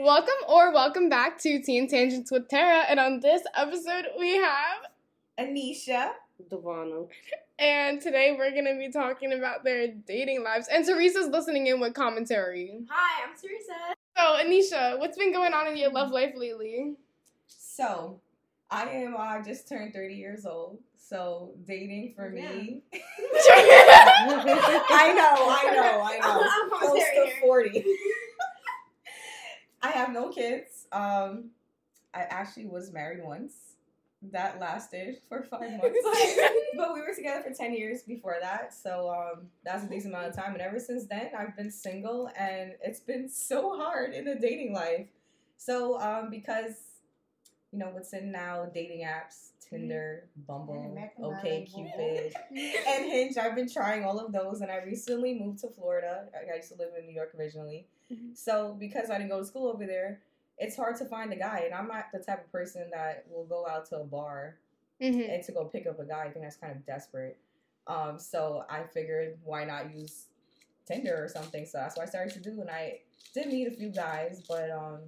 Welcome or welcome back to Tea & Tangents with Tara. And on this episode, we have Annesha, Divanna. And today we're going to be talking about their dating lives. And Teresa's listening in with commentary. Hi, I'm Teresa. So, Annesha, what's been going on in your love life lately? So, I am, I just turned 30 years old. So, dating for yeah. me. I know, I know, I know. I'm, I'm close to 40. I have no kids. Um, I actually was married once. That lasted for five months, but we were together for ten years before that. So um, that's a decent amount of time. And ever since then, I've been single, and it's been so hard in the dating life. So um, because you know what's in now, dating apps, Tinder, Bumble, OkCupid, and Hinge. I've been trying all of those, and I recently moved to Florida. I used to live in New York originally, Mhm. so because I didn't go to school over there, it's hard to find a guy. And I'm not the type of person that will go out to a bar Mm-hmm. and to go pick up a guy. I think that's kind of desperate. Um, so I figured why not use Tinder or something. So that's what I started to do, and I did meet a few guys, but um,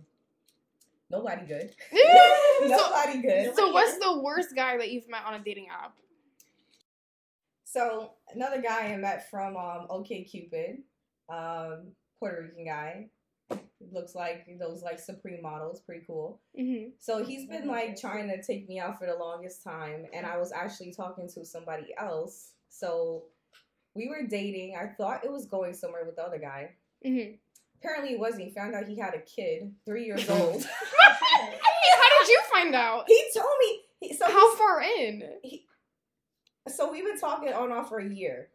nobody good. so, nobody good. so what's the worst guy that you've met on a dating app? So another guy I met from um, OkCupid, um, Puerto Rican guy. Looks like those like Supreme models, pretty cool. Mm-hmm. So he's been like trying to take me out for the longest time, and I was actually talking to somebody else. So we were dating. I thought it was going somewhere with the other guy. Mm-hmm. Apparently, it wasn't. He found out he had a kid, three years old. How did you find out? he told me. He, so How far in? He, so we've been talking on and off for a year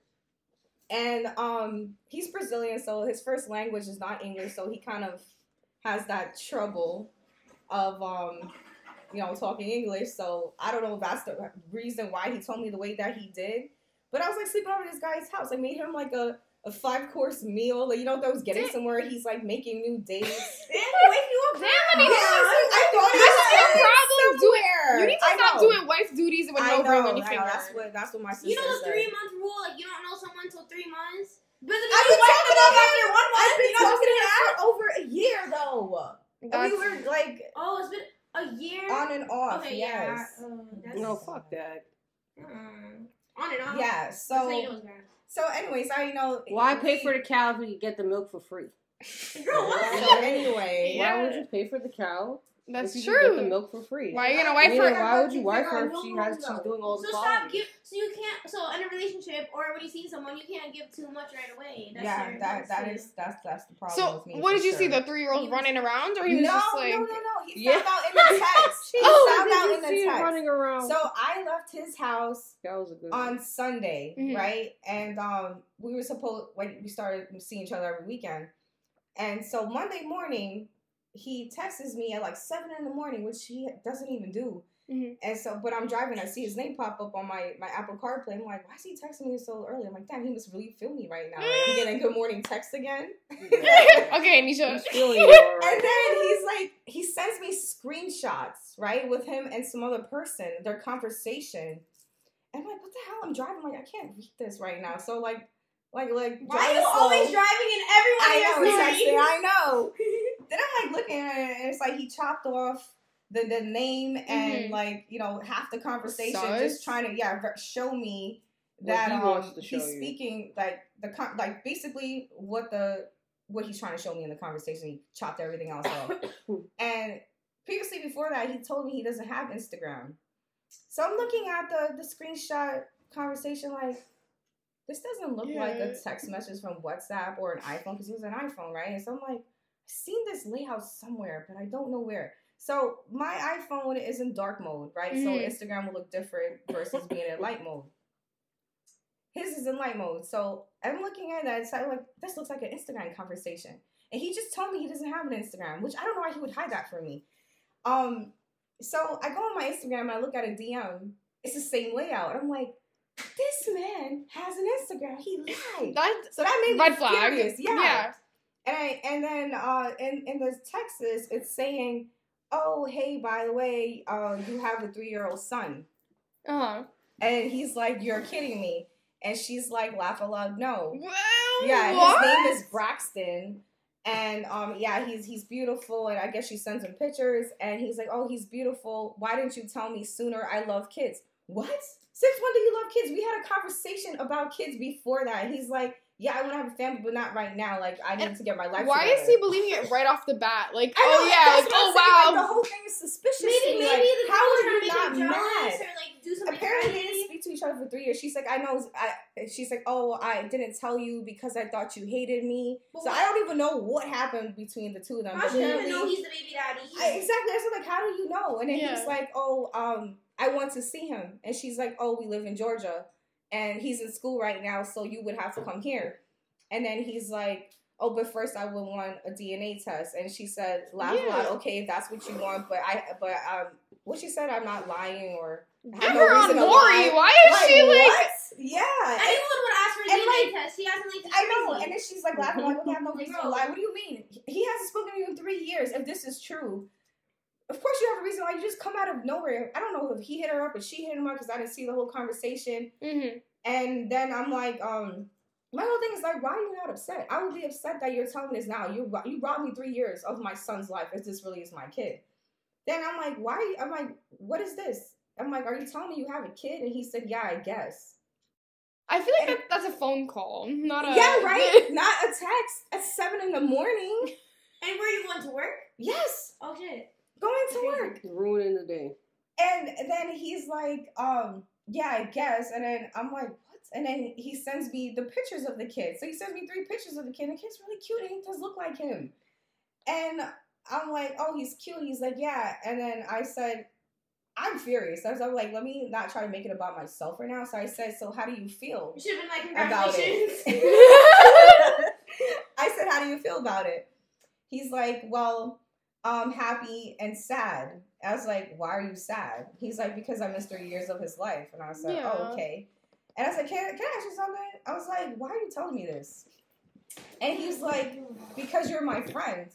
and um he's brazilian so his first language is not english so he kind of has that trouble of um you know talking english. So i don't know if that's the reason why he told me the way that he did. But i was like sleeping over this guy's house. I made him like a a five course meal like, you know if I was getting Damn. somewhere he's like making new dates Damn, wake you up. Damn, now. Annesha. I thought he That's was your getting problem. Do it. You need to I stop know. doing wife duties with I no know, ring on your I finger. That's what that's what my sister You know the said. three month rule? Like, you don't know someone until three months? But then I've been wake talking them up after one month. I've been you know talking to what's for over a year though. That's- we were like Oh, it's been a year? on and off. okay, yes. yeah. Uh, No, fuck that. Mm. on and off. Yeah. That's how you know So it's bad. So anyways, I know. Why pay for the cow if you get the milk for free? Girl, what? So anyway, Yeah. Why would you pay for the cow That's if you get the true. milk for free? Why are you gonna I wife mean, her? why would you wife her if she has she's doing all the So stop quality? give. So you can't. So in a relationship or when you see someone, you can't give too much right away. That's yeah, that that's that your- is that's that's the problem So, with me. what did you see? The three year old running around, or he was no, just like, no, no, no. He Yeah. found out in the text. He Oh, found out Did in you the see him text. running around? So I left his house that was a good on one. Sunday, Mhm. right? And um, we were supposed when we started seeing each other every weekend, and so Monday morning he texts me at like seven in the morning, which he doesn't even do. Mhm. And so, but I'm driving, I see his name pop up on my my Apple CarPlay. I'm like, why is he texting me so early? I'm like, damn, he must really feel me right now. Like, I'm getting good morning text again. okay, Nisha. He's feeling you And then he's like, he sends me screenshots, right, with him and some other person, their conversation. And I'm like, what the hell? I'm driving. I'm like, I can't read this right now. So like, like, like, Why are you slow. always driving in everyone I know, else's texting, I know. then I'm like looking at it, and it's like he chopped off the the name and Mhm. like you know half the conversation, Sus. just trying to yeah show me What that he um, show he's you. speaking like the con- like basically what the what he's trying to show me in the conversation. He chopped everything else off. and previously before that, he told me he doesn't have Instagram. So I'm looking at the the screenshot conversation like. This doesn't look like a text message from WhatsApp or an iPhone because he was an iPhone, right? And so I'm like, I've seen this layout somewhere, but I don't know where. So my iPhone is in dark mode, right? Mhm. So Instagram will look different versus being in light mode. His is in light mode. So I'm looking at that. So I'm like, this looks like an Instagram conversation. And he just told me he doesn't have an Instagram, which I don't know why he would hide that from me. Um, so I go on my Instagram and I look at a DM. It's the same layout. I'm like, this man has an Instagram. He lied. That's So that made me red flag. furious. Yeah. yeah. And I, and then uh in in the Texas, it's saying, "Oh, hey, by the way, uh, you have a three year old son," Uh huh. and he's like, "You're kidding me," and she's like, "Laugh aloud, no." Well, Yeah, what? his name is Braxton, And um, yeah, he's he's beautiful, and I guess she sends him pictures, and he's like, "Oh, he's beautiful. Why didn't you tell me sooner? I love kids." What? Since when do you love kids? We had a conversation about kids before that. He's like, "Yeah, I want to have a family, but not right now. Like, I need And to get my life." Why together. is he believing it right off the bat? Like, I know, oh yeah, like oh wow. Like, the whole thing is suspicious. Maybe, maybe Like, the how are you not mad? or like do something Apparently, they didn't speak to each other for three years. She's like, I know. I. She's like, oh, I didn't tell you because I thought you hated me. But so what- I don't even know what happened between the two of them. Should you even know he's the baby daddy? I, exactly. I was like, how do you know? And then Yeah. he's like, oh, um, I want to see him. And she's like, oh, we live in Georgia, and he's in school right now, so you would have to come here. And then he's like, oh, but first I would want a DNA test. And she said, laugh Yeah. loud. Okay, if that's what you want, but I, but um, what she said, I'm not lying or. Have no her on Maury. Why is Like, she like? what? Yeah. Anyone would ask for a DNA like, test. She hasn't like I know, and then she's like laughing, like, okay, I have no reason to lie. What do you mean? He hasn't spoken to you in three years. If this is true, of course you have a reason why you just come out of nowhere. I don't know if he hit her up or she hit him up because I didn't see the whole conversation. Mhm. And then I'm like, um, my whole thing is like, why are you not upset? I would be upset that you're telling this now. You you robbed me three years of my son's life. If this really is my kid, then I'm like, why? I'm like, what is this? I'm like, are you telling me you have a kid? And he said, yeah, I guess. I feel like that, that's a phone call, not a yeah, right. Not a text at seven in the morning. And where you going to work? Yes, Oh shit. Going to work. Ruining the day. And then he's like, um, yeah, I guess. And then I'm like, what? And then he sends me the pictures of the kid. So he sends me three pictures of the kid. The kid's really cute and he does look like him. And I'm like, oh, he's cute. He's like, yeah. And then I said, I'm furious. I was, I was like, let me not try to make it about myself right now. So I said, so how do you feel? You should have been like, About congratulations. it. I said, how do you feel about it? He's like, well, um, happy and sad. I was like, why are you sad? He's like, because I missed three years of his life. And I was like, Yeah. oh, okay. And I was like, can, can I ask you something? I was like, why are you telling me this? And he's like, because you're my friend.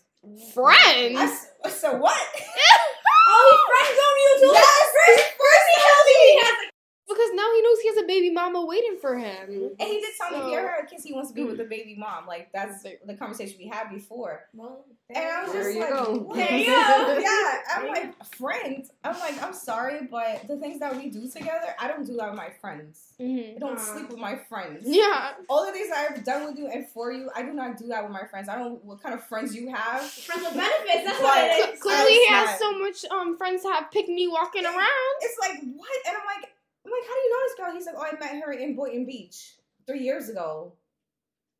friend. I so what? oh, friends on you too. yes! First, first he tells me he has a because now he knows he has a baby mama waiting for him. And he did tell me if you So- ever had a kiss, he wants to be with the baby mom. Like that's the conversation we had before. Well, And I was just you like, go. what? There you go. yeah, I'm like friends. I'm like, I'm sorry, but the things that we do together, I don't do that with my friends. Mhm. I don't Aw. sleep with my friends. Yeah. All the things I've done with you and for you, I do not do that with my friends. I don't know what kind of friends you have. friends with benefits. That's Like, what Cl- it is. clearly, he has not- so much um friends to have pick me walking around. It's like what? And I'm like, I'm like, how do you know this girl? He's like, oh, I met her in Boynton Beach three years ago.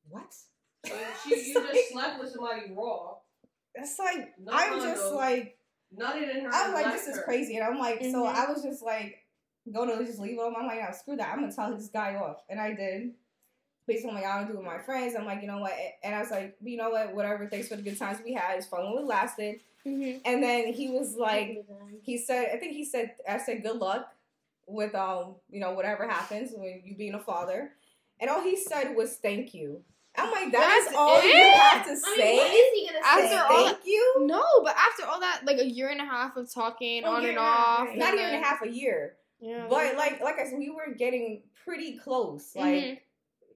What? So she, you just slept with somebody raw. It's like No I'm just condom. like Nutted in her. I'm like, left this is crazy. And I'm like, so Mhm. I was just like, going to just leave him. I'm like, no, screw that. I'm going to tell this guy off. And I did. Based on what I do with my friends, I'm like, you know what? And I was like, you know what? Whatever. Thanks for the good times we had. It's fun when it lasted. Mhm. And then he was like, he said, I think he said, I said, good luck with, um, you know, whatever happens when you being a father. And all he said was, thank you. I'm like, that's, That's all you it? have to I say. mean, what is he gonna After say? all- thank you. No, but after all that, like a year and a half of talking Oh, on and and a half, off, and Not even a half a year. Yeah. But like like I said, we were getting pretty close. Like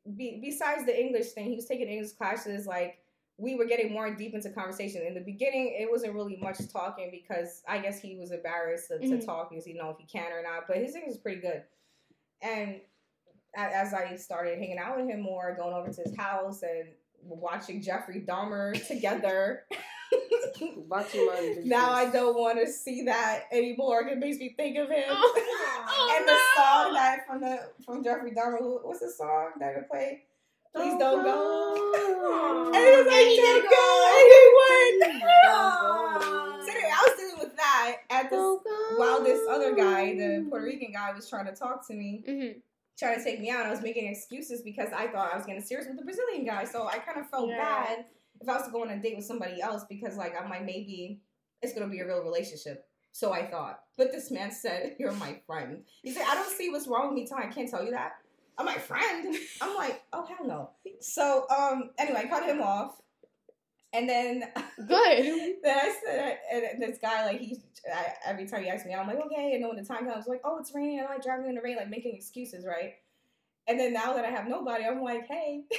Mhm. be, besides the English thing, he was taking English classes. Like we were getting more deep into conversation. In the beginning, it wasn't really much talking because I guess he was embarrassed to, to Mhm. talk because he know if he can or not. But his English is pretty good. And as I started hanging out with him more, going over to his house and watching Jeffrey Dahmer together. Now I don't want to see that anymore. It makes me think of him. Oh, and the song that from the from Jeffrey Dahmer, who- what's the song that they play? Please don't go. And he was like, And he did "Don't go." go. And he went. So anyway, I was dealing with that at this while this other guy, the Puerto Rican guy, was trying to talk to me, Mhm. trying to take me out. I was making excuses because I thought I was getting serious with the Brazilian guy. So I kind of felt Yeah. bad if I was to go on a date with somebody else because like I'm like maybe it's gonna be a real relationship. So I thought. But this man said, You're my friend. He said, I don't see what's wrong with me telling I can't tell you that. I'm my friend. I'm like, oh hell no. So um anyway, I cut him off. And then Good. then I said, and this guy, like, he, I, every time he asks me I'm like, okay. And then when the time comes, like, oh, it's raining. I'm like driving in the rain, like making excuses, right? And then now that I have nobody, I'm like, hey.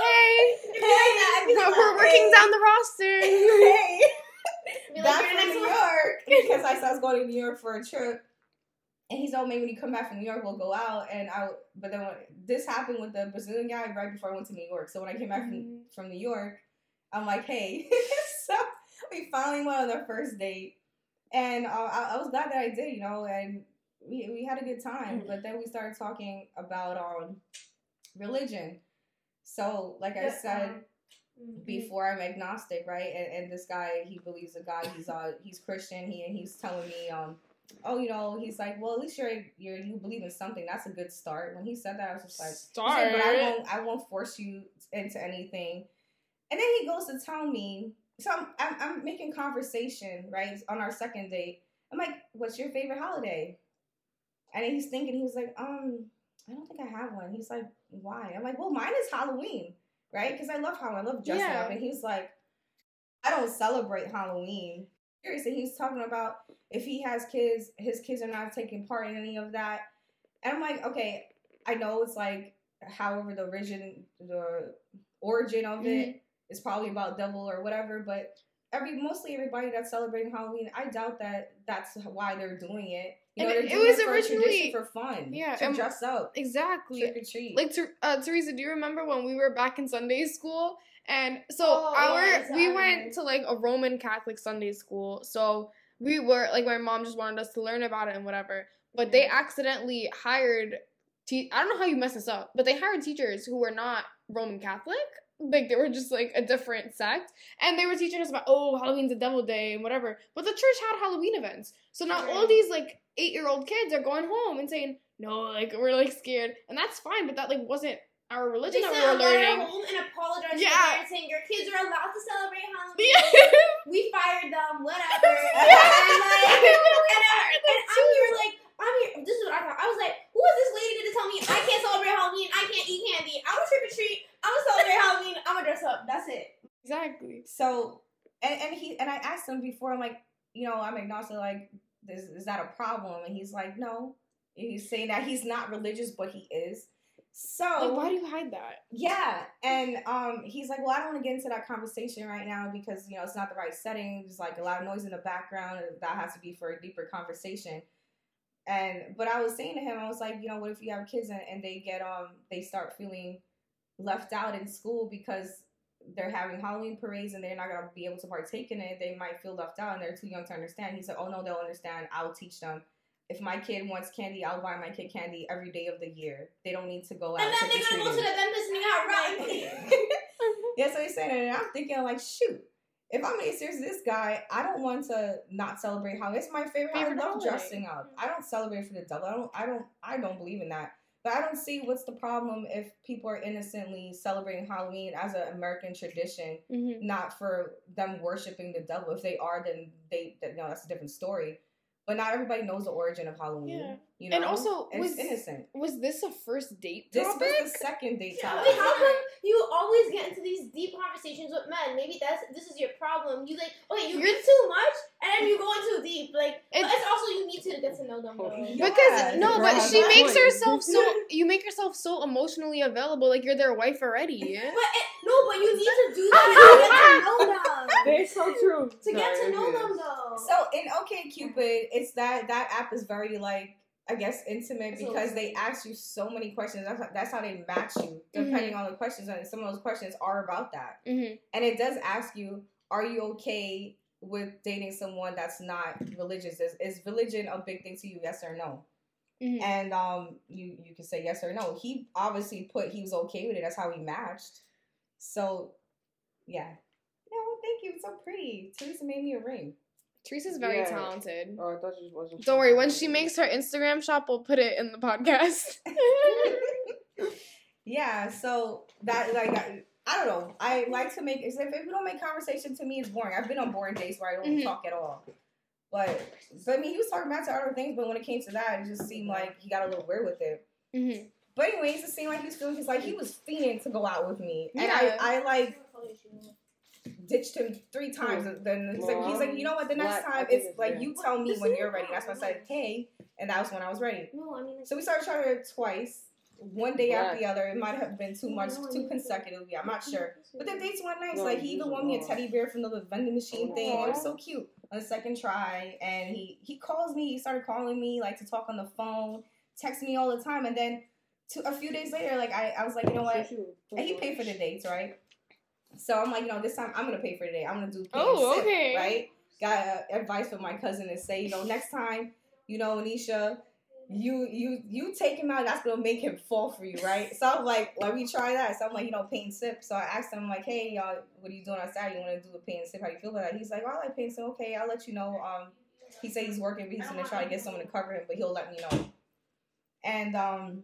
Hey, Hey, we're, we're working down the roster. Hey, Be like, back from New. York because I I was going to New York for a trip. And he's told me when you come back from New York, we'll go out. And I, but then when, this happened with the Brazilian guy right before I went to New York. So when I came back from, from New York, I'm like, hey. so we finally went on our first date, and uh, I, I was glad that I did, you know, and we we had a good time. But then we started talking about um religion. So like I Yes, said mhm. before I'm agnostic, right? And, and this guy, he believes a God. He's uh he's Christian. He and he's telling me, um, oh, you know, he's like, well, at least you're you're you believe in something. That's a good start. When he said that, I was just like, Start. but I won't I won't force you into anything. And then he goes to tell me, so I'm I'm, I'm making conversation right on our second date. I'm like, what's your favorite holiday? And he's thinking, he was like, um, I don't think I have one. He's like, why? I'm like, well, mine is Halloween, right? Because I love Halloween. I love dressing Yeah. up. And he's like, I don't celebrate Halloween. Seriously, he's talking about if he has kids, his kids are not taking part in any of that. And I'm like, okay, I know it's like, however, the origin, the origin of it mm-hmm. is probably about devil or whatever, but every mostly everybody that's celebrating Halloween, I doubt that that's why they're doing it. You know, it was it originally- for fun. Yeah, to dress up, Exactly. trick or treat. Like uh, Teresa, do you remember when we were back in Sunday school? And so Oh, our yes, we went to like a Roman Catholic Sunday school. So we were like my mom just wanted us to learn about it and whatever. But they accidentally hired te- I don't know how you mess this up, but they hired teachers who were not Roman Catholic. Like they were just like a different sect. And they were teaching us about oh Halloween's a devil day and whatever. But the church had Halloween events. So now all these like eight year old kids are going home and saying, No, like we're like scared. And that's fine, but that like wasn't our religion They that we a were learning. home and apologized Yeah. to the parents saying your kids are allowed to celebrate Halloween. Yeah. We fired them, whatever. and, like, and, uh, I, and I'm here like, I'm here. This is what I thought. I was like, who is this lady to tell me I can't celebrate Halloween? I can't eat candy. I'm gonna trick or treat. I'm gonna celebrate Halloween. I'm gonna dress up. That's it. Exactly. So, and, and he and I asked him before, I'm like, you know, I'm agnostic. Like, is, is that a problem? And he's like, no. And he's saying that he's not religious, but he is. So Like why do you hide that? yeah, and um, he's like, well, I don't want to get into that conversation right now because you know it's not the right setting. There's like a lot of noise in the background. That has to be for a deeper conversation. And but I was saying to him, I was like, you know, what if you have kids and, and they get um they start feeling left out in school because they're having Halloween parades and they're not gonna be able to partake in it. They might feel left out and they're too young to understand. He said, oh no, they'll understand. I'll teach them. If my kid wants candy, I'll buy my kid candy every day of the year. They don't need to go out. And then they're gonna go to the trick-or-treating. dentist and you got rotten teeth. Mm-hmm. yeah, so he's saying it, and I'm thinking like, shoot, if I'm being serious, this guy, I don't want to not celebrate Halloween. It's my favorite. Favorite I love holiday. dressing up. Mm-hmm. I don't celebrate for the devil. I don't. I don't. I don't believe in that. But I don't see what's the problem if people are innocently celebrating Halloween as an American tradition, Mm-hmm. not for them worshiping the devil. If they are, then they, that, you know, that's a different story. But not everybody knows the origin of Halloween. Yeah. You know, And also, And it's was innocent. was this a first date This topic? was the second date Yeah, topic. wait, how come you always get into these deep conversations with men? Maybe that's this is your problem. You like, okay, you You're- get too much, and you go in too deep. Like, but It's- it's also you need to get to know them. Though. Yeah. because no, but she makes point. herself so you make yourself so emotionally available, like you're their wife already. But it, no, but you need to do that to get to know them. They're so true. To get to know yes. them though. So in OkCupid, it's that that app is very like I guess intimate because they ask you so many questions. That's how, that's how they match you depending on the questions, and some of those questions are about that. Mm-hmm. And it does ask you, are you okay with dating someone that's not religious? Is, is religion a big thing to you? Yes or no? Mm-hmm. And um, you you can say yes or no. He obviously put he was okay with it. That's how he matched. So, yeah. Yeah, well, thank you. It's so pretty. Teresa made me a ring. Teresa's very Yeah. talented. Oh, I thought she wasn't. Don't worry, when she makes her Instagram shop, we'll put it in the podcast. yeah, so that like I, I don't know. I like to make if, if we don't make conversation to me, it's boring. I've been on boring days where I don't Mhm. talk at all. But but I mean, he was talking about to other things, but when it came to that, it just seemed like he got a little weird with it. mm-hmm. But anyways, it seemed like he was feeling. He's like he was fiending to go out with me, and Yeah. I I like ditched him three times. Then he's like, he's like, you know what? The next Black, time it's it's like you tell me when you're ready. That's when I said, hey, and that was when I was ready. No, I mean, So we started trying it twice, one day after the other. It might have been too much, too consecutively. I'm not sure. But the dates went nice. Like he even won me a teddy bear from the vending machine thing. It was so cute. On the second try, and he he calls me. He started calling me like to talk on the phone, text me all the time, and then to, a few days later, like I, I was like, you know what? And he paid for the dates, right? So I'm like, you know, this time I'm gonna pay for the date. I'm gonna do pay Oh, and sip, okay. right? Got uh, advice from my cousin to say, you know, next time, you know, Annesha, you you you take him out. That's gonna make him fall for you, right? So I'm like, let me try that. So I'm like, you know, pay and sip. So I asked him like, hey, y'all, what are you doing outside? You want to do a pay and sip? How do you feel about that? He's like, oh, I like pay and sip. Okay, I'll let you know. Um, he said he's working, but he's gonna try to get someone to cover him, but he'll let me know. And um,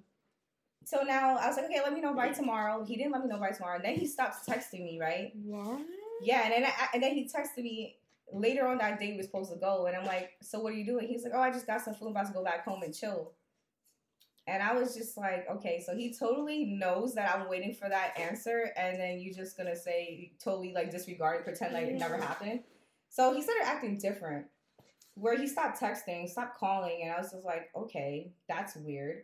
so now I was like, okay, let me know by tomorrow. He didn't let me know by tomorrow. And then he stops texting me, right? What? Yeah, and then I, and then he texted me later on that day we were supposed to go, and I'm like, so what are you doing? He's like, oh, I just got some food, I'm about to go back home and chill. And I was just like, okay, so he totally knows that I'm waiting for that answer, and then you just gonna say totally like disregard it, pretend like it never mm-hmm. happened. So he started acting different, where he stopped texting, stopped calling, and I was just like, okay, that's weird.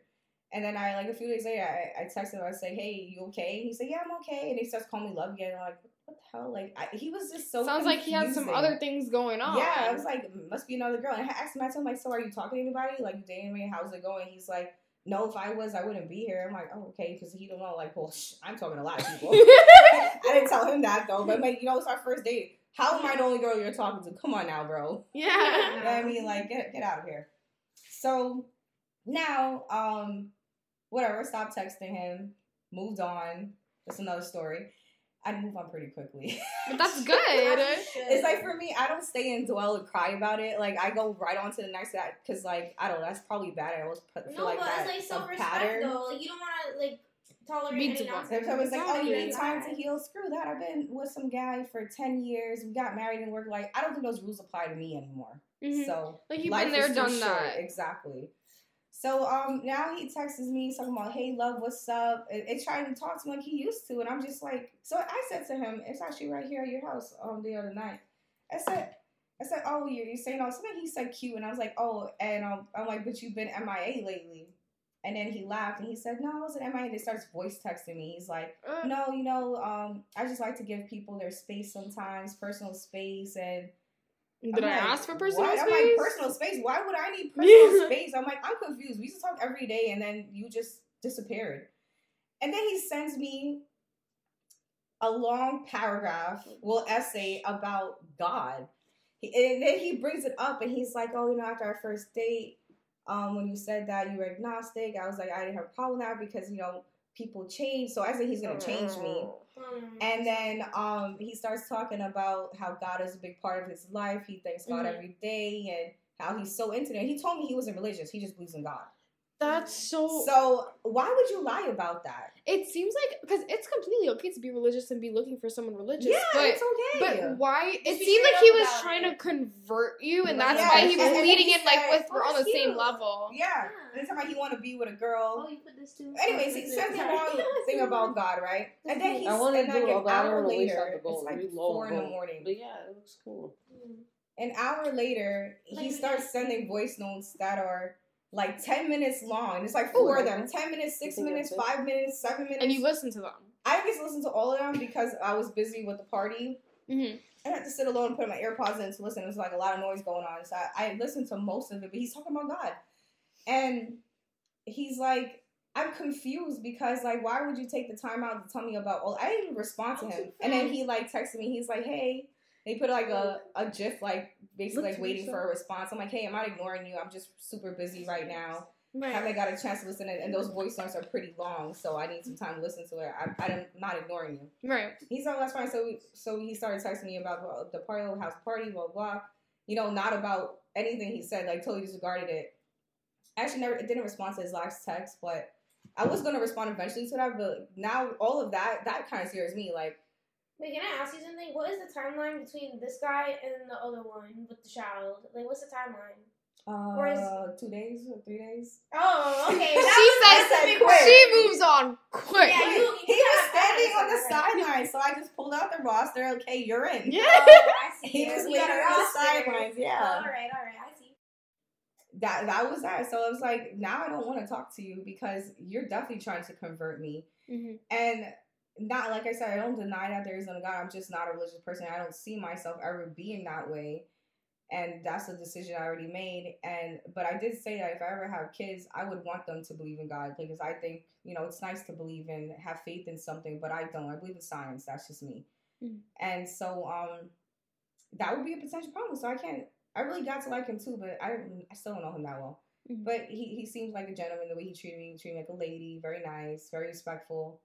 And then I like a few days later, I, I texted him. I like, "Hey, you okay?" He said, "Yeah, I'm okay." And he starts calling me love again. I'm like, "What the hell?" Like, I, he was just so. Sounds like he has some other things going on. Yeah, I was like, must be another girl. And I asked him, I told him, like, so are you talking to anybody? Like, dating me? How's it going? He's like, no, if I was, I wouldn't be here. I'm like, oh, okay, because he don't know. Like, well, shh, I'm talking to a lot of people. I didn't tell him that though, but like, you know, it's our first date. How am I the only girl you're talking to? Come on now, bro. You know yeah. what I mean, like, get get out of here. So now, um, whatever. Stopped texting him. Moved on. That's another story. I move on pretty quickly. But that's good. It's like for me, I don't stay and dwell and cry about it. Like I go right on to the next guy because, like, I don't know. That's probably bad. I always put, feel No, like but that it's like a self respect pattern. though. Like you don't want to like tolerate Be any divorced. nonsense. Every time it's like, oh, you need time to heal. Screw that. I've been with some guy for ten years. We got married and work. Like I don't think those rules apply to me anymore. Mhm. So Like you've life been there, is too done short. that. Exactly. So um now he texts me talking about hey love what's up? And, and trying to talk to me like he used to. And I'm just like so I said to him it's actually right here at your house um the other night. I said I said oh you're, you're saying all something he said cute. And I was like oh and um, I'm like but you've been MIA lately. And then he laughed and he said no I wasn't MIA and he starts voice texting me. He's like Uh, no, you know, um, I just like to give people their space sometimes, personal space, and Did I'm I like, ask for personal what? space? I'm like, personal space. Why would I need personal space? I'm like, I'm confused. We used to talk every day, and then you just disappeared. And then he sends me a long paragraph, well, essay about God. He, and then he brings it up, and he's like, oh, you know, after our first date, um, when you said that you were agnostic, I was like, I didn't have a problem with that because you know people change. So I said he's gonna change me. Um, And then um, he starts talking about how God is a big part of his life. He thanks God Mhm. every day and how he's so into it. He told me he wasn't religious. He just believes in God. That's so. So why would you lie about that? it seems like because it's completely okay to be religious and be looking for someone religious, yeah, but it's okay. but why? It be seemed like he was trying it. to convert you, and that's yeah, why he was and leading he in like with we're on the "Oh, same cute." level. yeah. And time he want to be with a girl. Oh, you put this too. Anyways, he says the wrong thing about God, right? And then he's I wanna and like do it, an but hour wanna waste out later, it's like We four in the morning. But yeah, it looks cool. An hour later, he starts sending voice notes that are like 10 minutes long. It's like Oh, four of them 10 minutes, 6 minutes, 5 minutes, 7 minutes. And you listen to them. I just listen to all of them because I was busy with the party. hmm I had to sit alone and put my AirPods in to listen. There's like a lot of noise going on. So I, I listened to most of it, but he's talking about God. And he's like, I'm confused because like why would you take the time out to tell me about all I didn't even respond to him. And then he like texted me, he's like, Hey, they put like a, a GIF like basically like waiting for a response. I'm like, hey, I'm not ignoring you. I'm just super busy right now. Right. haven't got a chance to listen, and, and those voice notes are pretty long, so I need some time to listen to it. I, I'm not ignoring you. Right. He's like, that's fine. So, so he started texting me about well, the party, house party, blah blah. You know, not about anything he said. Like totally disregarded it. Actually, never didn't respond to his last text, but I was gonna respond eventually to that. But now all of that that kind of scares me. Like, Wait, can I ask you something? What is the timeline between this guy and the other one with the child? Like, what's the timeline? uh, Or is- two days or three days. Oh, okay. She that said was, that's a big quick. She moves on quick. Yeah, you- you he was standing on the gotta- sideline, so I just pulled out the roster. Okay, you're in. Yeah. Oh, I see. He was You waiting got a on the roster. sidelines. Oh, Yeah. all right, all right. I see. that that was that. So it was like now I don't want to talk to you because you're definitely trying to convert me. Mhm. And not like I said, I don't deny that there is no God. I'm just not a religious person. I don't see myself ever being that way. And that's a decision I already made. And but I did say that if I ever have kids, I would want them to believe in God because I think you know it's nice to believe in have faith in something, but I don't. I believe in science. That's just me. Mhm. And so um, that would be a potential problem. So I can't. I really got to like him too, but I I still don't know him that well. Mhm. But he, he seems like a gentleman the way he treated me. He treated me like a lady, very nice, very respectful.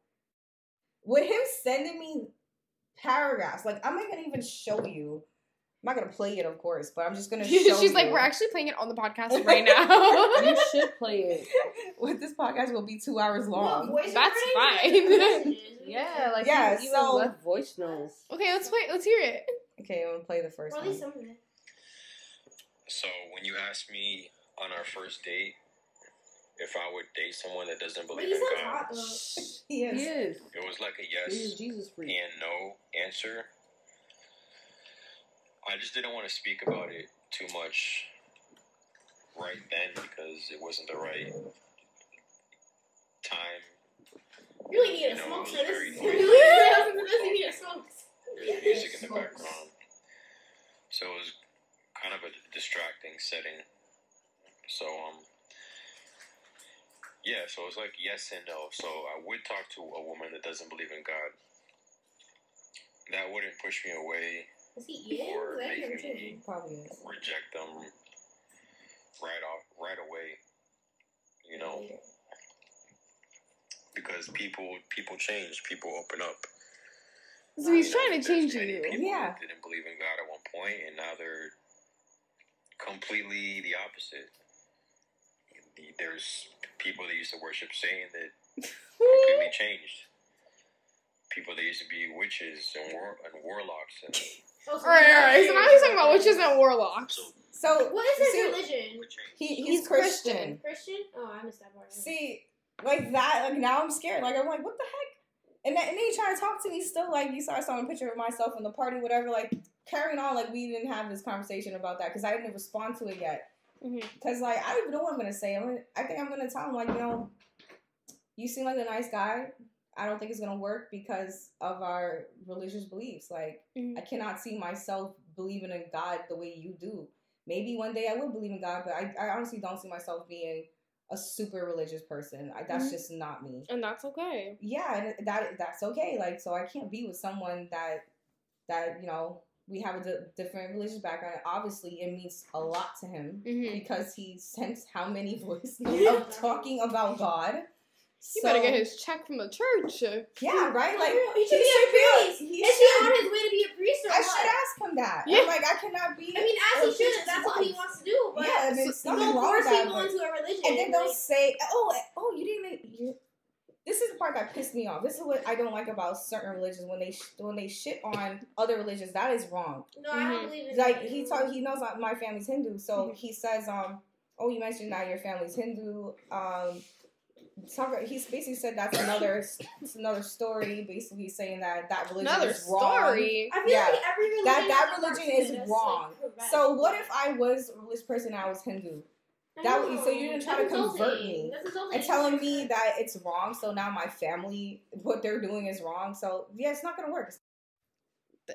With him sending me paragraphs, like I'm not gonna even show you. I'm not gonna play it, of course, but I'm just gonna show She's like, we're actually playing it on the podcast right now. You should play it. With this podcast will be two hours long. voice That's fine. Yeah, like Yeah, you even so- left voice notes. okay, let's play. Let's hear it. Okay, I'm gonna play the first Or at one. least some of it. So when you asked me on our first date if I would date someone that doesn't But believe in God, hot though. He He is. is. it was like a He is yes Jesus and no answer. I just didn't want to speak about it too much right then because it wasn't the right time. You really need a You know, smoke for this. You really listen to this, you need a smoke. There's music in the background. So it was kind of a distracting setting. So um yeah, so it's like yes and no. So I would talk to a woman that doesn't believe in God. That wouldn't push me away, Is he eating? Or Because I hear him. Probably is. reject them right off right away. You know, because people people change, people open up. So he's You know, trying to change many you. People Yeah. didn't believe in God at one point, and now they're completely the opposite. There's people that used to worship Satan that completely changed. People that used to be witches and, war- and warlocks, and Oh, so All right, he's all not right. So now he's talking about witches and warlocks. so So What is his see, religion? He, he's, He's Christian. Christian. Christian? Oh, I missed that part. See, like that, like now I'm scared. Like I'm like, what the heck? And then, and then he trying to talk to me still. Like you saw, I saw a picture of myself in the party, whatever. Like carrying on, like we didn't have this conversation about that because I didn't respond to it yet. Because like I don't even know what I'm gonna say. I'm gonna, I think I'm gonna tell him like, you know, you seem like a nice guy. I don't think it's gonna work because of our religious beliefs. Like Mhm. I cannot see myself believing in God the way you do. Maybe one day I will believe in God, but I, I honestly don't see myself being a super religious person. I, that's Mhm. just not me. And that's okay. Yeah, and that that's okay. Like, so I can't be with someone that that you know we have a different religious background. Obviously, it means a lot to him hmm because he sent how many voice notes of talking about God. You So- better get his check from the church. yeah, right. Like he should be should a priest. He Is he on his way to be a priest or I what? should ask him that. Yeah. I'm like, I cannot be. I mean, as a he should. priest's That's what he wants to do. But yeah, and so- there's you nothing don't wrong force with that. people into a religion. and then don't like, say, "Oh, oh, you didn't." Even, you, this is the part that pissed me off. This is what I don't like about certain religions when they sh- when they shit on other religions. That is wrong. no, I Mhm. don't believe in Like that. he talk, he knows my family's Hindu, so Mhm. he says, um, "Oh, you mentioned that your family's Hindu." Um, talk, he's basically said that's another it's another story. Basically saying that that religion Another is wrong. story. I feel yeah. like every religion That that religion person is wrong. Like. So what if I was a religious person I was Hindu? I that- know. so you didn't try That's to convert insulting. me and telling me that it's wrong. So now my family, what they're doing is wrong. So yeah, it's not gonna work.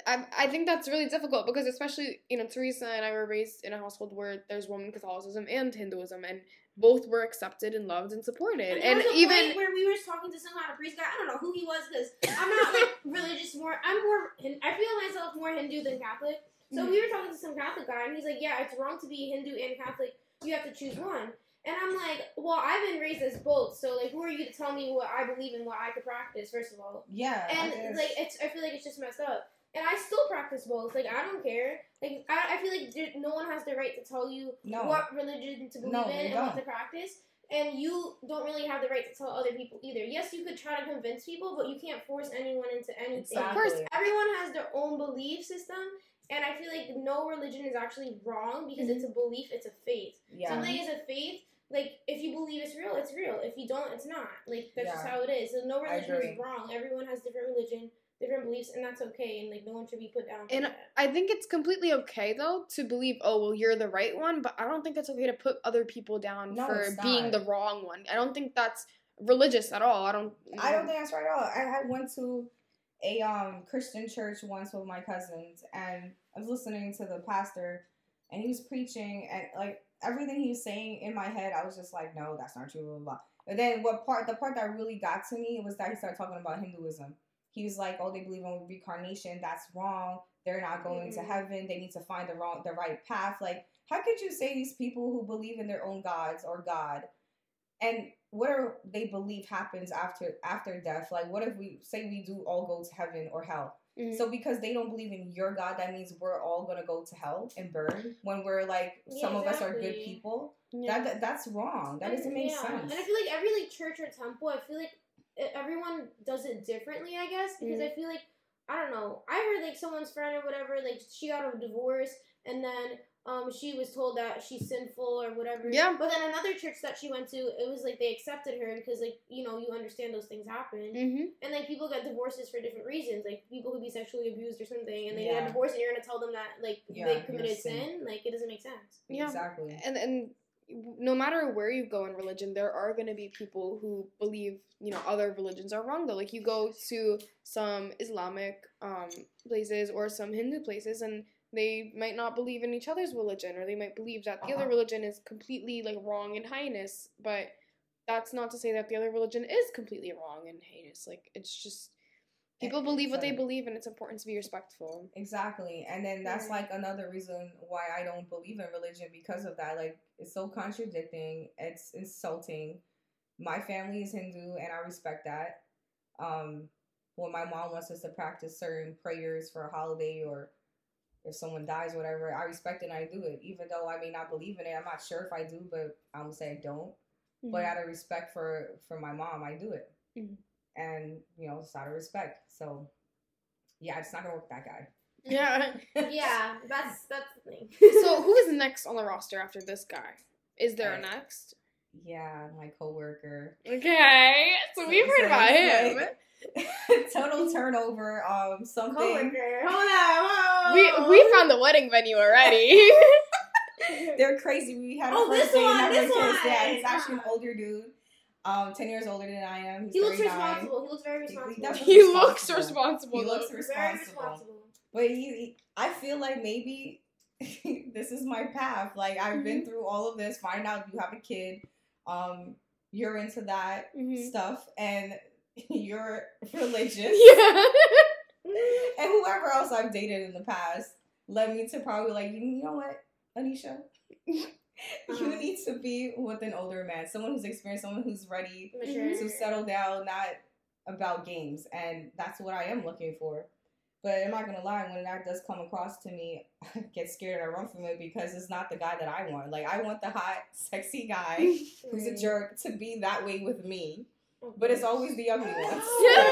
I, I think that's really difficult because especially you know Teresa and I were raised in a household where there's Roman Catholicism and Hinduism and both were accepted and loved and supported And, and, there was a even where we were talking to some kind of priest guy. I don't know who he was because I'm not like religious. More, I'm more. Hin- I feel myself more Hindu than Catholic. So Mhm. we were talking to some Catholic guy, and he's like, "Yeah, it's wrong to be Hindu and Catholic. You have to choose one." And I'm like, "Well, I've been raised as both. So like, who are you to tell me what I believe and what I could practice? First of all, Yeah, and like, it's. I feel like it's just messed up." And I still practice both. Like I don't care. Like I, I feel like there, no one has the right to tell you no, what religion to believe No, in and what don't. to practice. And you don't really have the right to tell other people either. Yes, you could try to convince people, but you can't force anyone into anything. Exactly. of course Everyone has their own belief system, and I feel like no religion is actually wrong because it's a belief, it's a faith. yeah, Something is a faith. Like if you believe it's real, it's real. If you don't, it's not. Like that's just how it is. So no religion is wrong. Everyone has different religion, different beliefs, and that's okay, and like no one should be put down. For And that. I think it's completely okay though to believe, oh well, you're the right one, but I don't think it's okay to put other people down No, for being the wrong one. I don't think that's religious at all. I don't. I don't think that's right at all. I had went to a um Christian church once with my cousins, and I was listening to the pastor, and he was preaching, and like everything he was saying in my head, I was just like, no, that's not true, blah blah. blah. But then what part? The part that really got to me was that he started talking about Hinduism. He was like, oh, they believe in reincarnation. That's wrong. They're not going to Mhm. heaven. They need to find the wrong, the right path. Like, how could you say these people who believe in their own gods or God and what are they believe happens after after death like what if we say we do all go to heaven or hell Mhm. so because they don't believe in your god that means we're all gonna go to hell and burn when we're like Yeah, some of us are good people Yeah. that, that that's wrong that And- doesn't make yeah. sense And I feel like every like church or temple, I feel like everyone does it differently. I guess because Mm-hmm. I feel like I don't know. I heard like someone's friend or whatever, like she got a divorce, and then um she was told that she's sinful or whatever. Yeah. But then another church that she went to, it was like they accepted her because like you know you understand those things happen. Mhm. And like people get divorces for different reasons. Like people who be sexually abused or something, and they Yeah. get a divorce, and you're gonna tell them that like Yeah, they committed sin. sin. Like it doesn't make sense. Yeah. exactly and and no matter where you go in religion there are going to be people who believe you know other religions are wrong though like you go to some islamic um places or some hindu places and they might not believe in each other's religion or they might believe that the other Uh-huh. religion is completely like wrong and heinous but that's not to say that the other religion is completely wrong and heinous like it's just people believe what they believe and it's important to be respectful Exactly. And then that's like another reason why I don't believe in religion because of that. Like it's so contradicting, it's insulting. My family is Hindu and I respect that. Um when my mom wants us to practice certain prayers for a holiday or if someone dies, whatever, I respect it and I do it. Even though I may not believe in it. I'm not sure if I do, but I'm gonna say I don't. But out of respect for for my mom, I do it. Mhm. And you know, it's out of respect. So yeah, it's not gonna work that guy. yeah yeah, that's that's the thing. so who is next on the roster after this guy is there a Uh, next Yeah, my coworker. Okay, so we've heard So about him. like- Total turnover. Um, something. Coworker. Hold on. Whoa. We we found the wedding venue already. They're crazy. We had a Oh, first this date one, and this never kissed. Yeah, he's actually an older dude. Um, ten years older than I am. He's He looks 39. responsible. He looks very He- he responsible. he looks responsible. responsible. He looks though. very responsible. responsible. But he, he- I feel like maybe this is my path. Like I've Mm-hmm. been through all of this. Find out you have a kid. Um, you're into that Mhm. stuff, and you're religious. Yeah. and whoever else I've dated in the past led me to probably like, you know what, Annesha? Uh-huh. You need to be with an older man, someone who's experienced, someone who's ready Mature. to settle down, not about games. And that's what I am looking for. But I'm not gonna lie, when that does come across to me, I get scared and I run from it because it's not the guy that I want. Like I want the hot, sexy guy who's a jerk to be that way with me. But it's always the ugly ones. Yeah.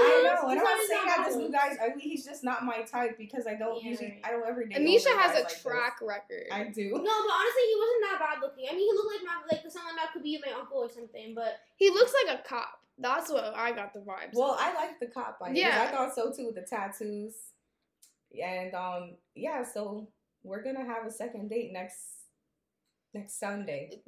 I know, and I'm not Sometimes saying it's that this new guy's ugly. He's just not my type because I don't Yeah, usually. I don't ever date. Annesha has a like this. track record. I do. No, but honestly, he wasn't that bad looking. I mean, he looked like my like someone that could be my uncle or something. But he looks like a cop. That's what I got the vibes. Well, of. I like the cop. I Yeah. yeah, I thought so too with the tattoos, and um, yeah. So we're gonna have a second date next next Sunday.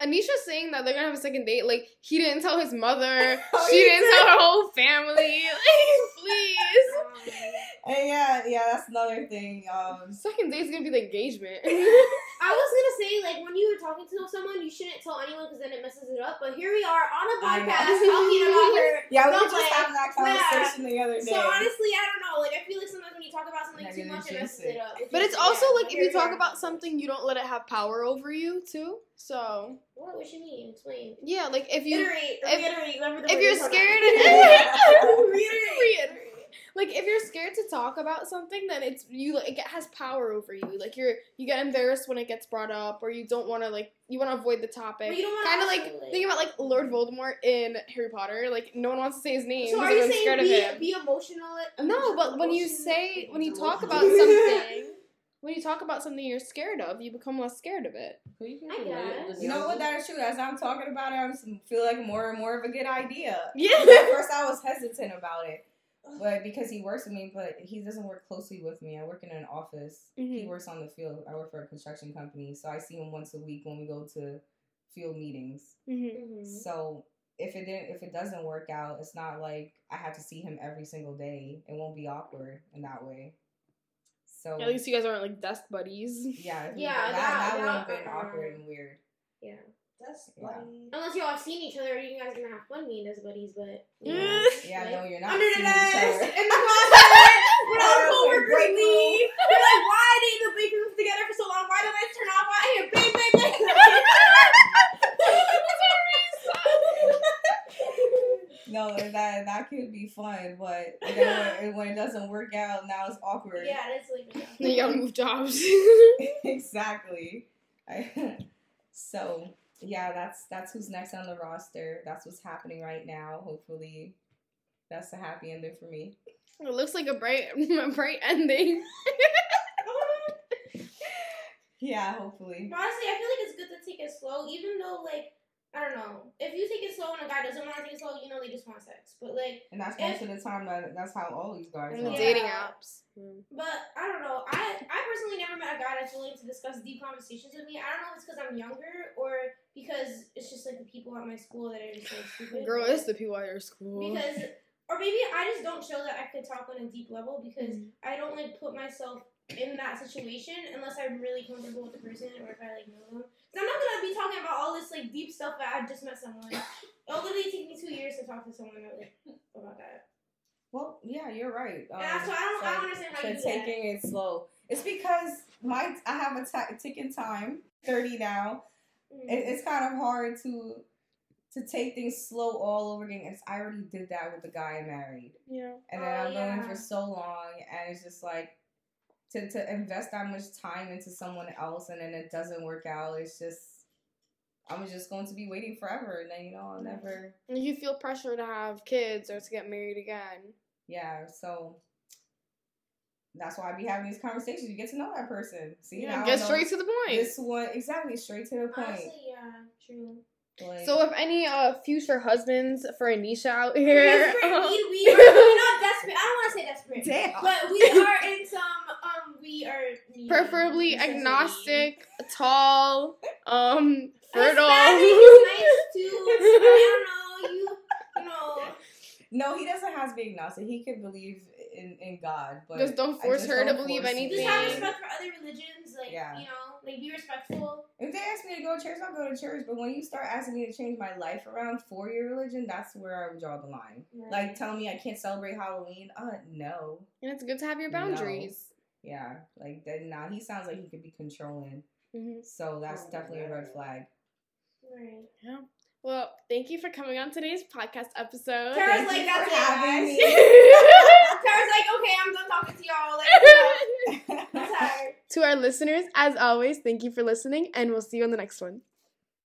Annesha's saying that they're gonna have a second date. Like he didn't tell his mother. Oh, she didn't did. tell her whole family. Like, please. And yeah, yeah, that's another thing. Um, Second date's gonna be the engagement. I was gonna say like when you were talking to someone, you shouldn't tell anyone because then it messes it up. But here we are on a know. podcast talking about her. yeah, we were just play. having that conversation the other day. So honestly, I don't know. Like I feel like sometimes when you talk about something too much, it messes it. it up. It But it's also yeah. like if you talk about something, you don't let it have power over you too. So what, what you mean? Explain. yeah, like if you Iterate. if- reiterate. Remember the if word you're scared, about. reiterate. reiterate. Like if you're scared to talk about something, then it's you. Like it has power over you. Like you're you get embarrassed when it gets brought up, or you don't want to like you want to avoid the topic. But you don't Kind of like like- thinking about like Lord Voldemort in Harry Potter. Like no one wants to say his name So are you everyone's scared of saying him. be, be emotional? No, but when you say when you talk about something, when you talk about something you're scared of, you become less scared of it. I guess. You know what? That is true. As I'm talking about it, I feel like more and more of a good idea. Yeah. At first, I was hesitant about it. But because he works with me, but he doesn't work closely with me. I work in an office. He Mhm. works on the field. I work for a construction company, so I see him once a week when we go to field meetings. Mhm. Mhm. So if it didn't, if it doesn't work out, it's not like I have to see him every single day. It won't be awkward in that way. So At least you guys aren't like desk buddies. yeah, Yeah, that, that, that- would have been awkward and weird. Yeah. That's Yeah. Unless y'all have seen each other, you guys are gonna have fun being as buddies, but you know, Mm. Yeah, like, no, you're not under the desk, other. in the closet, when all the Or coworkers break room. leave. They're like, why they in the break room together for so long? Why the lights turn off? Why I hear bang, bang, bang? No, that that could be fun, but then when, when it doesn't work out, now it's awkward. yeah, it's like, you gotta move jobs. exactly. I, so yeah, that's that's who's next on the roster. That's what's happening right now. Hopefully, that's a happy ending for me. it looks like a bright, a bright ending. Yeah, hopefully. Honestly, I feel like it's good to take it slow, even though like I don't know. If you take it slow and a guy doesn't want to take it slow, you know they just want sex. But like, And that's most of the time that that's how all these guys And are. Dating apps. but I don't know. I I personally never met a guy that's willing to discuss deep conversations with me. I don't know if it's because I'm younger or because it's just like the people at my school that are just like stupid. Girl, it's the people at your school. because or maybe I just don't show that I could talk on a deep level because Mm. I don't like put myself in that situation unless I'm really comfortable with the person or if I like know them. Cause I'm not gonna be talking about all this like deep stuff that I just met someone. It'll literally take me two years to talk to someone like, about that. Well, yeah, you're right. Um, that's why I don't, I don't understand how so you do that. taking it slow. It's because my I have a ti ticking time. Thirty now. Mm. It, it's kind of hard to to take things slow all over again. It's, I already did that with the guy I married, yeah. and then Oh, I've known him for so long, and it's just like to to invest that much time into someone else, and then it doesn't work out. It's just I'm just going to be waiting forever, and then you know I'll never. And you feel pressure to have kids or to get married again. Yeah, so. That's why I be having these conversations. You get to know that person. See, Yeah, get straight to the point. This one exactly straight to the point. Honestly, yeah, true. Like, So if any uh future husbands for Annesha out here, Desperate need, we are we're not desperate. I don't want to say desperate, Damn. but we are in some. We are needy. preferably necessity. agnostic, tall, um, fertile. Hispanic is nice too. I don't know. You, you know. No, he doesn't have to be agnostic. He could believe in, in God, but Just don't force just her to don't believe force it. anything. Just have respect for other religions, like Yeah. you know, like be respectful. If they ask me to go to church, I'll go to church. But when you start asking me to change my life around for your religion, that's where I would draw the line. Like telling me I can't celebrate Halloween. Uh, no. and it's good to have your No. Boundaries. Yeah, like that. Nah, he sounds like he could be controlling. hmm So that's Oh, definitely a red no. flag. right. Well, thank you for coming on today's podcast episode. Tara's Thank like that's for it, having me. Tara's like, okay, I'm done talking to y'all. Like, I'm tired. to our listeners, as always, thank you for listening, and we'll see you on the next one.